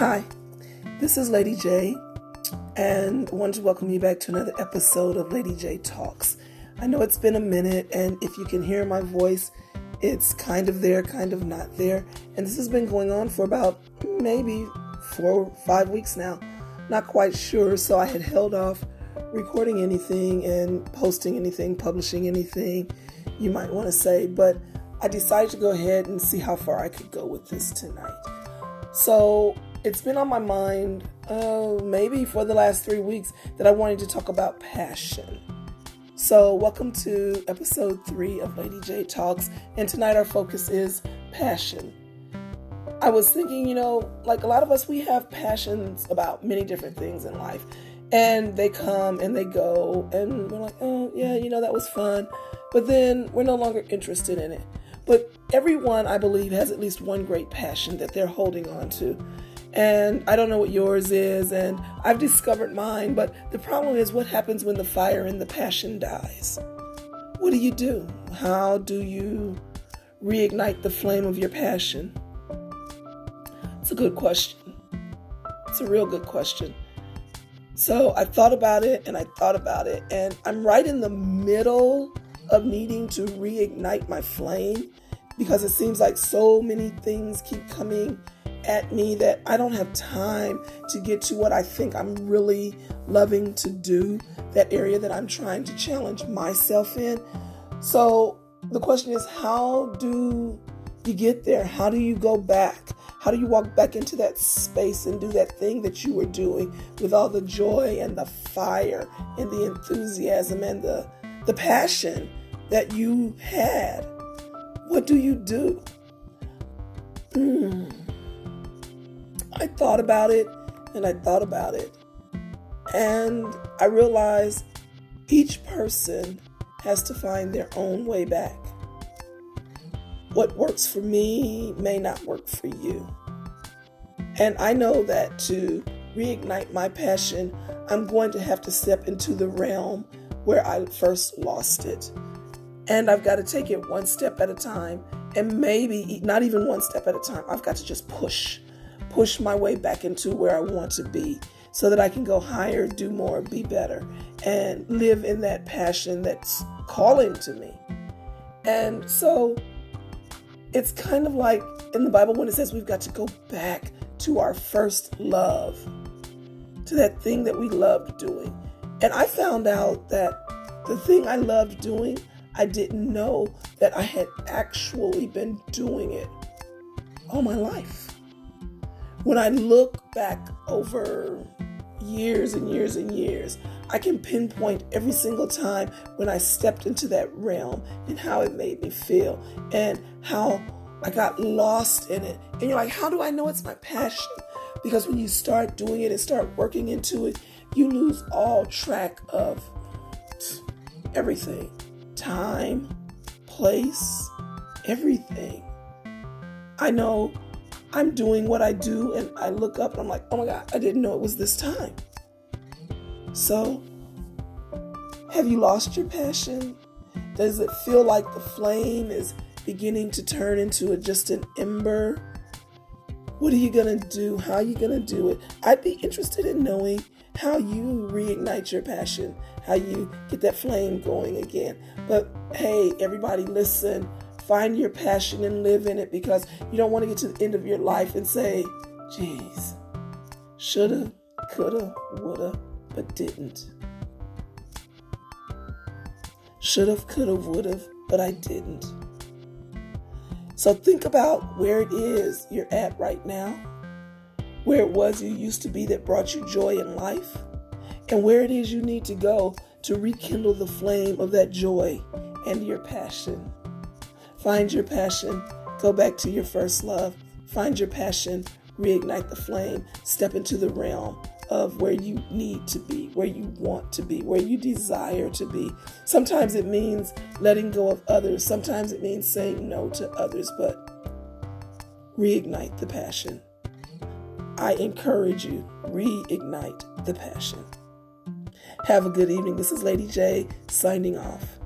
Hi, this is Lady J, and I wanted to welcome you back to another episode of Lady J Talks. I know it's been a minute, and if you can hear my voice, it's kind of there, kind of not there. And this has been going on for about maybe four or five weeks now. Not quite sure, so I had held off recording anything and posting anything, publishing anything you might want to say, but I decided to go ahead and see how far I could go with this tonight. So it's been on my mind, uh, maybe for the last three weeks, that I wanted to talk about passion. So, welcome to episode three of Lady J Talks, and tonight our focus is passion. I was thinking, you know, like a lot of us, we have passions about many different things in life, and they come and they go, and we're like, oh, yeah, you know, that was fun, but then we're no longer interested in it. But everyone, I believe, has at least one great passion that they're holding on to and I don't know what yours is, and I've discovered mine, but the problem is what happens when the fire and the passion dies? What do you do? How do you reignite the flame of your passion? It's a good question. It's a real good question. So I thought about it and I thought about it, and I'm right in the middle of needing to reignite my flame because it seems like so many things keep coming at me that I don't have time to get to what I think I'm really loving to do, that area that I'm trying to challenge myself in. So the question is, how do you get there? How do you go back? How do you walk back into that space and do that thing that you were doing with all the joy and the fire and the enthusiasm and the, the passion that you had? What do you do? Mm. I thought about it and I thought about it. And I realized each person has to find their own way back. What works for me may not work for you. And I know that to reignite my passion, I'm going to have to step into the realm where I first lost it. And I've got to take it one step at a time, and maybe not even one step at a time. I've got to just push push my way back into where I want to be so that I can go higher, do more, be better, and live in that passion that's calling to me. And so it's kind of like in the Bible when it says we've got to go back to our first love, to that thing that we loved doing. And I found out that the thing I loved doing, I didn't know that I had actually been doing it all my life when I look back over years and years and years, I can pinpoint every single time when I stepped into that realm and how it made me feel and how I got lost in it. And you're like, how do I know it's my passion? Because when you start doing it and start working into it, you lose all track of everything time, place, everything. I know I'm doing what I do, and I look up and I'm like, oh my God, I didn't know it was this time. So, have you lost your passion? Does it feel like the flame is beginning to turn into a, just an ember? What are you going to do? How are you going to do it? I'd be interested in knowing how you reignite your passion, how you get that flame going again. But hey, everybody, listen. Find your passion and live in it because you don't want to get to the end of your life and say, geez, shoulda, coulda, woulda, but didn't. Shoulda, coulda, woulda, but I didn't. So think about where it is you're at right now, where it was you used to be that brought you joy in life, and where it is you need to go to rekindle the flame of that joy and your passion. Find your passion. Go back to your first love. Find your passion. Reignite the flame. Step into the realm of where you need to be, where you want to be, where you desire to be. Sometimes it means letting go of others. Sometimes it means saying no to others, but reignite the passion. I encourage you, reignite the passion. Have a good evening. This is Lady J signing off.